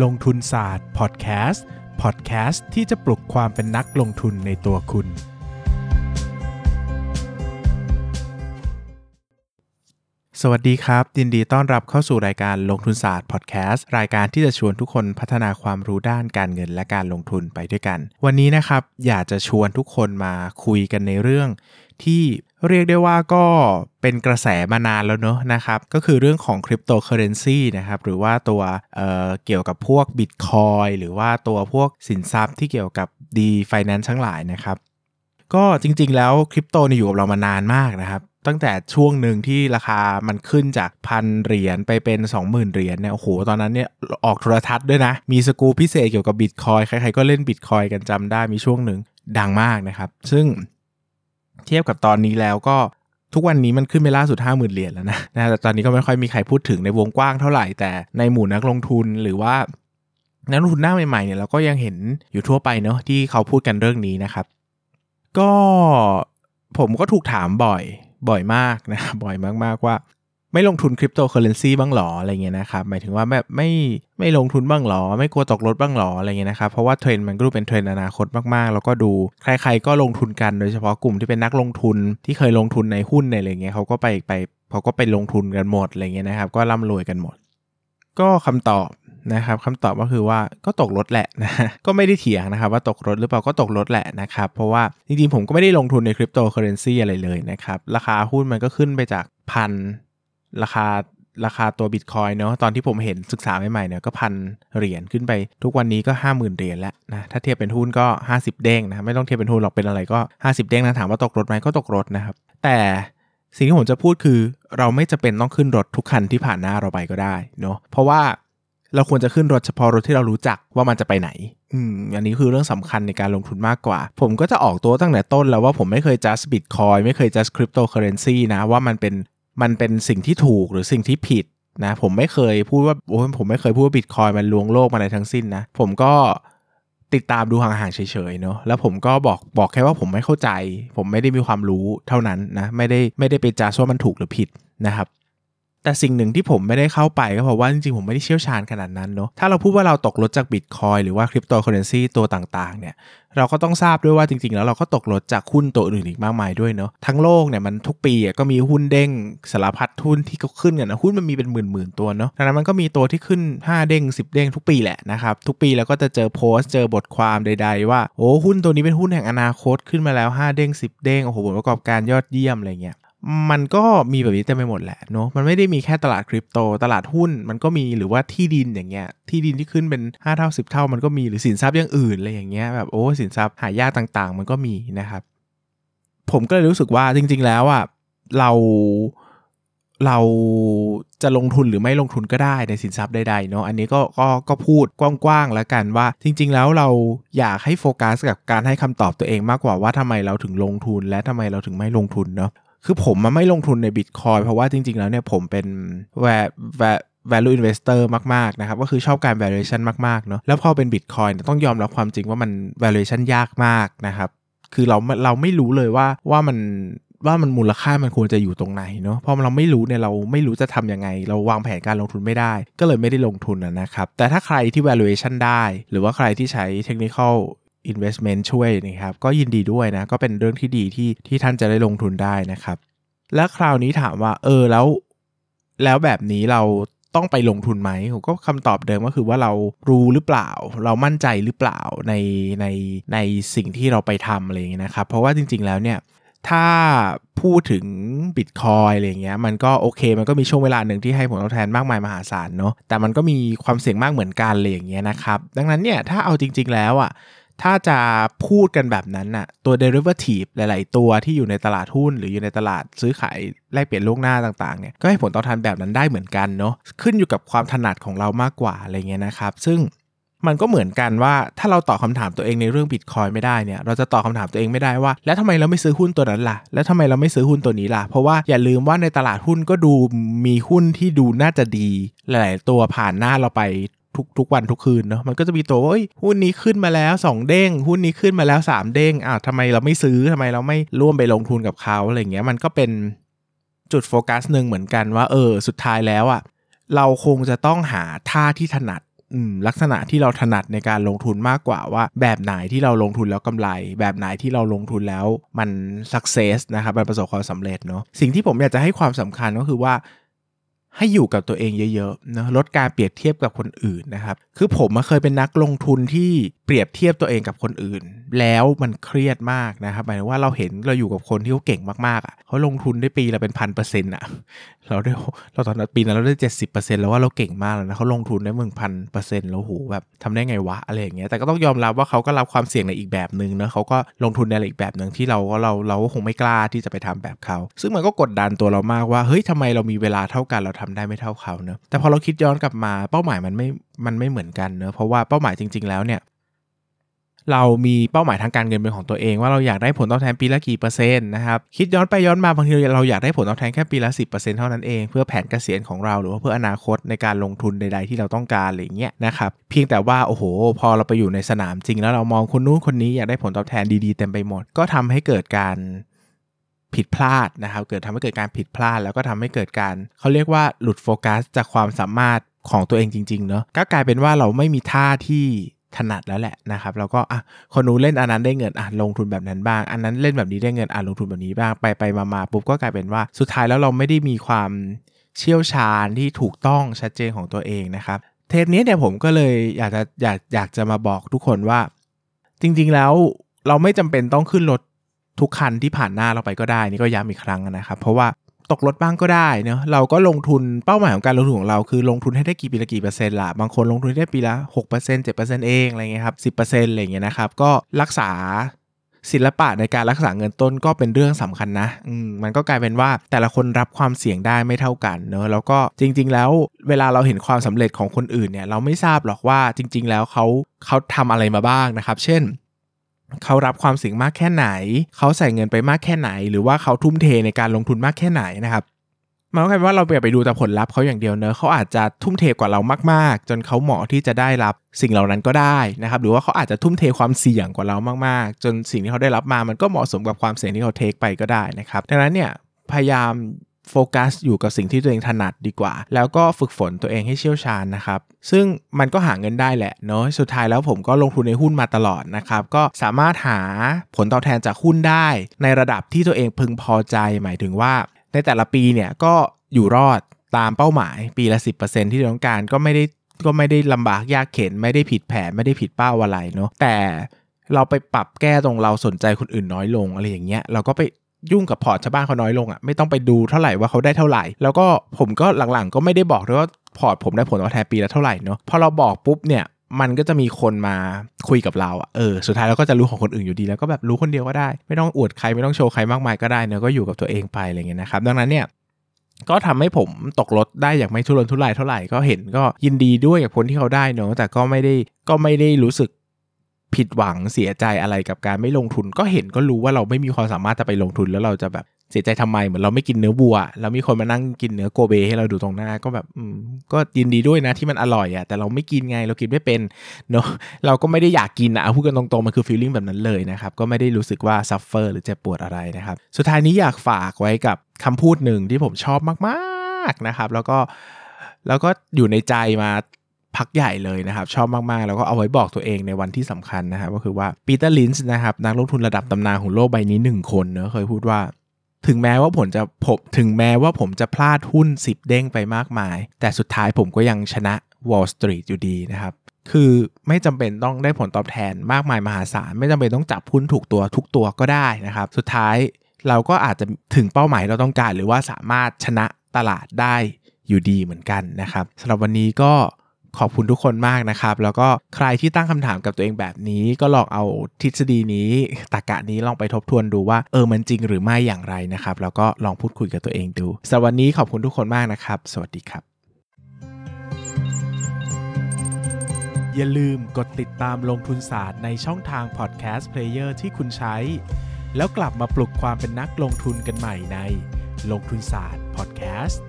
ลงทุนศาสตร์พอดแคสต์พอดแคสต์ที่จะปลุกความเป็นนักลงทุนในตัวคุณ สวัสดีครับ ยินดีต้อนรับเข้าสู่รายการลงทุนศาสตร์พอดแคสต์รายการที่จะชวนทุกคนพัฒนาความรู้ด้านการเงินและการลงทุนไปด้วยกัน วันนี้นะครับ อยากจะชวนทุกคนมาคุยกันในเรื่องที่ เรียกได้ว่าก็เป็นกระแสมานานแล้วเนอะนะครับ ก็คือเรื่องของคริปโตเคอร์เรนซีนะครับ หรือว่าตัวเเกี่ยวกับพวกบิตคอยหรือว่าตัวพวกสินทรัพย์ที่เกี่ยวกับดีไฟแนนซ์ทั้งหลายนะครับ ก็จริงๆแล้วคริปโตเนี่ยอยู่กับเรามานานมากนะครับ ตั้งแต่ช่วงหนึ่งที่ราคามันขึ้นจากพันเหรียญไปเป็น 20,000 เหรียญเนี่ยโอ้โหตอนนั้นเนี่ยออกโทรทัศน์ด้วยนะ มีสกูพิเศษเกี่ยวกับบิตคอยใครๆก็เล่นบิตคอยกันจำได้มีช่วงหนึ่งดังมากนะครับ ซึ่ง เทียบกับตอนนี้แล้วก็ทุกวันนี้มันขึ้นไปล่าสุด 5 0,000 เหรียญแล้วนะนะแต่ตอนนี้ก็ไม่ค่อยมีใครพูดถึงในวงกว้างเท่าไหร่แต่ในหมู่นักลงทุนหรือว่านักลงทุนหน้าใหม่ๆเนี่ยเราก็ยังเห็นอยู่ทั่วไปเนาะที่เขาพูดกันเรื่องนี้นะครับ ก็ผมก็ถูกถามบ่อยบ่อยมากนะบ่อยมากๆว่า ไม่ลงทุนคริปโตเคอเรนซีบ้างหรออะไรเงี้ยนะครับหมายถึงว่าแบบไม่ไม่ลงทุนบ้างหรอ ไม่กลัวตกรถบ้างหรออะไรเงี้ยนะครับเพราะว่าเทรนด์มันก็ดูเป็นเทรนด์อนาคตมากๆ แล้วก็ดูใคร ๆ ก็ลงทุนกันโดยเฉพาะกลุ่มที่เป็นนักลงทุนที่เคยลงทุนในหุ้นในอะไรเงี้ยเขาก็ไปไปเขาก็ไปลงทุนกันหมดอะไรเงี้ยนะครับ ก็ร่ำรวยกันหมด ก็คำตอบนะครับคำตอบก็คือว่าก็ตกรถแหละนะก็ไม่ได้เถียงนะครับว่าตกรถหรือเปล่าก็ตกรถแหละนะครับ เพราะว่าจริงๆผมก็ไม่ได้ลงทุนในคริปโตเคอเรนซีอะไรเลยนะครับ ราคาหุ้นมันก็ขึ้นไปจากพัน ราคาราคาตัวบิตคอยเนาะตอนที่ผมเห็นศึกษาใหม่ๆเนี่ยก็พันเหรียญขึ้นไปทุกวันนี้ก็ 5 0,000เหรียญแล้วนะถ้าเทียบเป็นหุ้นก็ 50 เด้งนะไม่ต้องเทียบเป็นหุ้นหรอกเป็นอะไรก็ 50 เด้งนะถามว่าตกรถไหมก็ตกรถนะครับ แต่สิ่งที่ผมจะพูดคือ เราไม่จะเป็นต้องขึ้นรถทุกคันที่ผ่านหน้าเราไปก็ได้เนาะเพราะว่าเราควรจะขึ้นรถเฉพาะรถที่เรารู้จักว่ามันจะไปไหน อืม อันนี้คือเรื่องสำคัญในการลงทุนมากกว่า ผมก็จะออกตัวตั้งแต่ต้นแล้วว่าผมไม่เคย just bitcoin ไม่เคย just cryptocurrency นะว่ามันเป็น มันเป็นสิ่งที่ถูกหรือสิ่งที่ผิดนะผมไม่เคยพูดว่าโอ้ผมไม่เคยพูดว่าบิตคอยมันลวงโลกมาอะไรทั้งสิ้นนะ ผมก็ติดตามดูห่างๆเฉยๆเนาะแล้วผมก็บอกบอกแค่ว่าผมไม่เข้าใจ ผมไม่ได้มีความรู้เท่านั้นนะ ไม่ได้ไม่ได้ไปจ้าว่ามันถูกหรือผิดนะครับ แต่สิ่งหนึ่งที่ผมไม่ได้เข้าไปก็เพราะว่าจริงๆ ผมไม่ได้เชี่ยวชาญขนาดนั้นเนาะถ้าเราพูดว่าเราตกรถจากบิตคอยหรือว่าคริปโตเคอเรนซีตัวต่างๆเนี่ยเราก็ต้องทราบด้วยว่าจริงๆ แล้วเราก็ตกรถจากหุ้นตัวอื่นอีกมากมายด้วยเนาะทั้งโลกเนี่ยมันทุกปีก็มีหุ้นเด้งสารพัดทุนที่ก็ขึ้นกันนะหุ้นมันมีเป็นหมื่นๆตัวเนาะดังนั้นมันก็มีตัวที่ขึ้น 5 เด้ง 10 เด้งทุกปีแหละนะครับทุกปีแล้วก็จะเจอโพสต์เจอบทความใด ๆ ว่าโอ้หุ้นตัวนี้เป็นหุ้นแห่งอนาคตขึ้นมาแล้ว 5 เด้ง 10 เด้งโอ้โหผลประกอบการยอดเยี่ยมอะไรเงี้ย มันก็มีแบบนี้เต็มไปหมดแหละเนาะมันไม่ได้มีแค่ตลาดคริปโต ตลาดหุ้นมันก็มีหรือว่าที่ดินอย่างเงี้ยที่ดินที่ขึ้นเป็น 5 เท่า 10 เท่ามันก็มีหรือสินทรัพย์อย่างอื่นอะไรอย่างเงี้ยแบบโอ้สินทรัพย์หายากต่างๆ มันก็มีนะครับ ผมก็เลยรู้สึกว่าจริง ๆ แล้วอะเราเราจะลงทุนหรือไม่ลงทุนก็ได้ในสินทรัพย์ใดๆเนาะอันนี้ก็ก็ก็พูดกว้างๆแล้วกันว่า จริง ๆ แล้วเราอยากให้โฟกัสกับการให้คำตอบตัวเองมากกว่าว่าทำไมเราถึงลงทุนและทำไมเราถึงไม่ลงทุนเนาะ คือผมมันไม่ลงทุนในบิตคอยเพราะว่าจริง ๆ แล้วเนี่ยผมเป็นแวร์แว value investor มาก ๆ นะครับ ก็คือชอบการ valuation มาก ๆ เนาะแล้วพอเป็น Bitcoin ต้องยอมรับความจริงว่ามัน valuation ยากมากนะครับ คือเราเราไม่รู้เลยว่าว่ามันว่ามันมูลค่ามันควรจะอยู่ตรงไหนเนาะเพราะเราไม่รู้เนี่ยเราไม่รู้จะทํำยังไง เราวางแผนการลงทุนไม่ได้ ก็เลยไม่ได้ลงทุนนะครับ แต่ถ้าใครที่ valuation ได้ หรือว่าใครที่ใช้ technical investment ช่วยนะครับ ก็ยินดีด้วยนะ ก็เป็นเรื่องที่ดีที่ที่ท่านจะได้ลงทุนได้นะครับ และคราวนี้ถามว่า เออแล้ว แล้วแบบนี้เราต้องไปลงทุนไหมผมก็คำตอบเดิมก็คือว่าเรารู้หรือเปล่า เรามั่นใจหรือเปล่าในในในสิ่งที่เราไปทำอะไรอย่างเงี้ยนะครับ เพราะว่าจริง ๆ แล้วเนี่ยถ้าพูดถึงบิตคอยอะไรเงี้ยมันก็โอเค มันก็มีช่วงเวลาหนึ่งที่ให้ผลตอบแทนมากมายมหาศาลเนาะแต่มันก็มีความเสี่ยงมากเหมือนกันเลยอย่างเงี้ยนะครับ ดังนั้นเนี่ยถ้าเอาจริง ๆ แล้วอะ่ะ ถ้าจะพูดกันแบบนั้นน่ะตัว derivative หลาย ๆ ตัวที่อยู่ในตลาดหุ้น หรืออยู่ในตลาดซื้อขายแลกเปลี่ยนล่วงหน้าต่าง ๆ เนี่ยก็ให้ผลตอบแทนแบบนั้นได้เหมือนกันเนาะขึ้นอยู่กับความถนัดของเรามากกว่าอะไรเงี้ยนะครับซึ่งมันก็เหมือนกันว่าถ้าเราตอบคาถามตัวเองในเรื่องบิตคอยไม่ได้เนี่ยเราจะตอบคาถามตัวเองไม่ได้ว่า แล้วทำไมเราไม่ซื้อหุ้นตัวนั้นล่ะ แล้วทำไมเราไม่ซื้อหุ้นตัวนี้ล่ะ เพราะว่าอย่าลืมว่าในตลาดหุ้นก็ดูมีหุ้นที่ดูน่าจะดี หลาย ๆ ตัวผ่านหน้าเราไป ทุกทุกวันทุกคืนเนาะมันก็จะมีตัวว่าหุ้นนี้ขึ้นมาแล้ว 2 เด้ง หุ้นนี้ขึ้นมาแล้ว 3 เด้งอ้าวทำไมเราไม่ซื้อทำไมเราไม่ร่วมไปลงทุนกับเขาอะไรเงี้ยมันก็เป็นจุดโฟกัสหนึ่งเหมือนกันว่าเออสุดท้ายแล้วอะ่ะเราคงจะต้องหาท่าที่ถนัดลักษณะที่เราถนัดในการลงทุนมากกว่าว่า แบบไหนที่เราลงทุนแล้วกำไร แบบไหนที่เราลงทุนแล้วมันสักเซสนะครับมันประสบความสำเร็จเนาะสิ่งที่ผมอยากจะให้ความสำคัญก็คือว่า ให้อยู่กับตัวเองเยอะๆนะลดการเปรียบเทียบกับคนอื่นนะครับ คือผมเคยเป็นนักลงทุนที่เปรียบเทียบตัวเองกับคนอื่น แล้วมันเครียดมากนะครับหมายถึงว่าเราเห็นเราอยู่กับคนที่เขาเก่งมากๆอะเขาลงทุนได้ปีละเป็นพันเปอร์เซ็นต์อะเราได้เราตอนนั้นปีนั้นเราได้เจ็ดสิบเปอร์เซ็นต์แล้วว่าเราเก่งมากแล้วนะเขาลงทุนได้หมึงพันเปอร์เซ็นต์แล้วโหแบบทำได้ไงวะอะไรอย่างเงี้ยแต่ก็ต้องยอมรับว่าเขาก็รับความเสี่ยงในอีกแบบหนึ่งเนะเขาก็ลงทุนในอีกแบบหนึ่งที่เราก็เราเราก็คงไม่กล้าที่จะไปทำแบบเขาซึ่งมันก็กดดันตัวเรามากว่าเฮ้ยทำไมเรามีเวลาเท่ากันเราทำได้ไม่เท่าเขาเนอะแต่พอเราคิดย้อนกลับมาเป้าหมายมันไม่มันไม่เหมือนกันเนอะเพราะว่าเป้าหมายจริง ๆ แล้วเนี่ยเรามีเป้าหมายทางการเงินเป็นของตัวเอง ว่าเราอยากได้ผลตอบแทนปีละกี่เปอร์เซ็นต์นะครับคิดย้อนไปย้อนมาบางทีเราอยากได้ผลตอบแทนแค่ปีละ 10%เท่านั้นเองเพื่อแผนเกษียณของเราหรือว่าเพื่ออนาคตในการลงทุนใด ๆ ที่เราต้องการอะไรเงี้ยนะครับเพียงแต่ว่าโอ้โห พอเราไปอยู่ในสนามจริง แล้วเรามองคนนู้นคนนี้อยากได้ผลตอบแทนดีๆเต็มไปหมด ก็ทำให้เกิดการ ผิดพลาดนะครับ เกิดทำให้เกิดการผิดพลาด แล้วก็ทำให้เกิดการเขาเรียกว่าหลุดโฟกัสจากความสามารถของตัวเองจริงๆเนาะก็กลายเป็นว่าเราไม่มีท่าที่ถนัดแล้วแหละนะครับแล้วก็อะคนนู้นเล่นอันนั้นได้เงินอะลงทุนแบบนั้นบ้าง อันนั้นเล่นแบบนี้ได้เงินอะลงทุนแบบนี้บ้างไปไปมามาปุ๊บก็กลายเป็นว่าสุดท้ายแล้วเราไม่ได้มีความเชี่ยวชาญที่ถูกต้องชัดเจนของตัวเองนะครับ เทปนี้เนี่ยผมก็เลยอยากจะอยากอยากจะมาบอกทุกคนว่า จริงๆแล้วเราไม่จำเป็นต้องขึ้นรถ ทุกคันที่ผ่านหน้าเราไปก็ได้นี่ก็ย้ำอีกครั้งนะครับ เพราะว่าตกรถบ้างก็ได้เนาะเราก็ลงทุนเป้าหมายของการลงทุนของเราคือลงทุนให้ได้กี่ปีละกี่เปอร์เซ็นต์ละบางคนลงทุนได้ปีละ6% 7%เองอะไรเงี้ยครับ10%อะไรเงี้ยนะครับก็รักษาศิลปะในการรักษาเงินต้นก็เป็นเรื่องสำคัญนะมมันก็กลายเป็นว่าแต่ละคนรับความเสี่ยงได้ไม่เท่ากันเนอะแล้วก็จริง ๆ แล้วเวลาเราเห็นความสำเร็จของคนอื่นเนี่ยเราไม่ทราบหรอกว่าจริง ๆ แล้วเขาเขาทำอะไรมาบ้างนะครับ เช่น เขารับความเสี่ยงมากแค่ไหน เขาใส่เงินไปมากแค่ไหน หรือว่าเขาทุ่มเทในการลงทุนมากแค่ไหนนะครับมันก็กลายเป็นว่าเราไปดูแต่ผลลัพธ์เขาอย่างเดียวเนอะเขาอาจจะทุ่มเทกว่าเรามากๆ จนเขาเหมาะที่จะได้รับสิ่งเหล่านั้นก็ได้นะครับ หรือว่าเขาอาจจะทุ่มเทความเสี่ยงกว่าเรามากๆ จนสิ่งที่เขาได้รับมามันก็เหมาะสมกับความเสี่ยงที่เขาเทคไปก็ได้นะครับ ดังนั้นเนี่ยพยายาม โฟกัสอยู่กับสิ่งที่ตัวเองถนัดดีกว่า แล้วก็ฝึกฝนตัวเองให้เชี่ยวชาญนะครับ ซึ่งมันก็หาเงินได้แหละเนาะสุดท้ายแล้วผมก็ลงทุนในหุ้นมาตลอดนะครับ ก็สามารถหาผลตอบแทนจากหุ้นได้ ในระดับที่ตัวเองพึงพอใจ หมายถึงว่า ในแต่ละปีเนี่ยก็อยู่รอดตามเป้าหมายปีละ 10%ที่ต้องการก็ไม่ได้ก็ไม่ได้ลำบากยากเข็น ไม่ได้ผิดแผนไม่ได้ผิดเป้าอะไรเนาะแต่เราไปปรับแก้ตรงเราสนใจคนอื่นน้อยลงอะไรอย่างเงี้ยเราก็ไป ยุ่งกับพอร์ตชาวบ้านเขาน้อยลงอะ่ะไม่ต้องไปดูเท่าไหร่ว่าเขาได้เท่าไหร่ แล้วก็ผมก็หลังๆ ก็ไม่ได้บอกด้วยว่าพอร์ตผมได้ผลตอบแทนปีละเท่าไหร่เนาะพอเราบอกปุ๊บเนี่ยมันก็จะมีคนมาคุยกับเราอะเออสุดท้ายเราก็จะรู้ของคนอื่นอยู่ดีแล้วก็แบบรู้คนเดียวก็ได้ ไม่ต้องอวดใครไม่ต้องโชว์ใครมากมายก็ได้เนาะก็อยู่กับตัวเองไปอะไรเงี้ยนะครับดังนั้นเนี่ยก็ทำให้ผมตกรถได้อย่างไม่ทุรนทุรายเท่าไหร่ก็เห็นก็ยินดีด้วยกับคนที่เขาได้เนาะแต่ก็ไม่ได้ก็ไม่ได้รู้สึก ผิดหวังเสียใจอะไรกับการไม่ลงทุน ก็เห็นก็รู้ว่าเราไม่มีความสามารถจะไปลงทุนแล้วเราจะแบบเสียใจทำไมเหมือนเราไม่กินเนื้อวัว แล้วมีคนมานั่งกินเนื้อโกเบให้เราดูตรงหน้าก็แบบอืมก็ยินดีด้วยนะที่มันอร่อยอะ่ะแต่เราไม่กินไงเรากินไม่เป็นเนาะเราก็ไม่ได้อยากกินอะพูดกันตรงๆมันคือ feeling แบบนั้นเลยนะครับก็ไม่ได้รู้สึกว่า suffer หรือเจ็บปวดอะไรนะครับสุดท้ายนี้อยากฝากไว้กับคำพูดหนึ่งที่ผมชอบมากๆนะครับ แล้วก็แล้วก็อยู่ในใจมา พักใหญ่เลยนะครับ ชอบมากๆ แล้วก็เอาไว้บอกตัวเองในวันที่สำคัญนะครับก็คือว่า Peter Lynch นะครับนักลงทุนระดับตำนานของโลกใบนี้ 1 คนเนะเคยพูดว่า ถึงแม้ว่าผมจะผมถึงแม้ว่าผมจะพลาดหุ้น 10 เด้งไปมากมาย แต่สุดท้ายผมก็ยังชนะ Wall Street อยู่ดีนะครับคือไม่จำเป็นต้องได้ผลตอบแทนมากมายมหาศาล ไม่จำเป็นต้องจับหุ้นถูกตัวทุกตัวก็ได้นะครับ สุดท้ายเราก็อาจจะถึงเป้าหมายเราต้องการ หรือว่าสามารถชนะตลาดได้อยู่ดีเหมือนกันนะครับสำหรับวันนี้ก็ ขอบคุณทุกคนมากนะครับ แล้วก็ใครที่ตั้งคำถามกับตัวเองแบบนี้ก็ลองเอาทฤษฎีนี้ตรรกะนี้ลองไปทบทวนดูว่าเออมันจริงหรือไม่อย่างไรนะครับ แล้วก็ลองพูดคุยกับตัวเองดูสำหรับวันนี้ขอบคุณทุกคนมากนะครับ สวัสดีครับ อย่าลืมกดติดตามลงทุนศาสตร์ในช่องทาง podcast player ที่คุณใช้ แล้วกลับมาปลุกความเป็นนักลงทุนกันใหม่ในลงทุนศาสตร์พอดแคสต์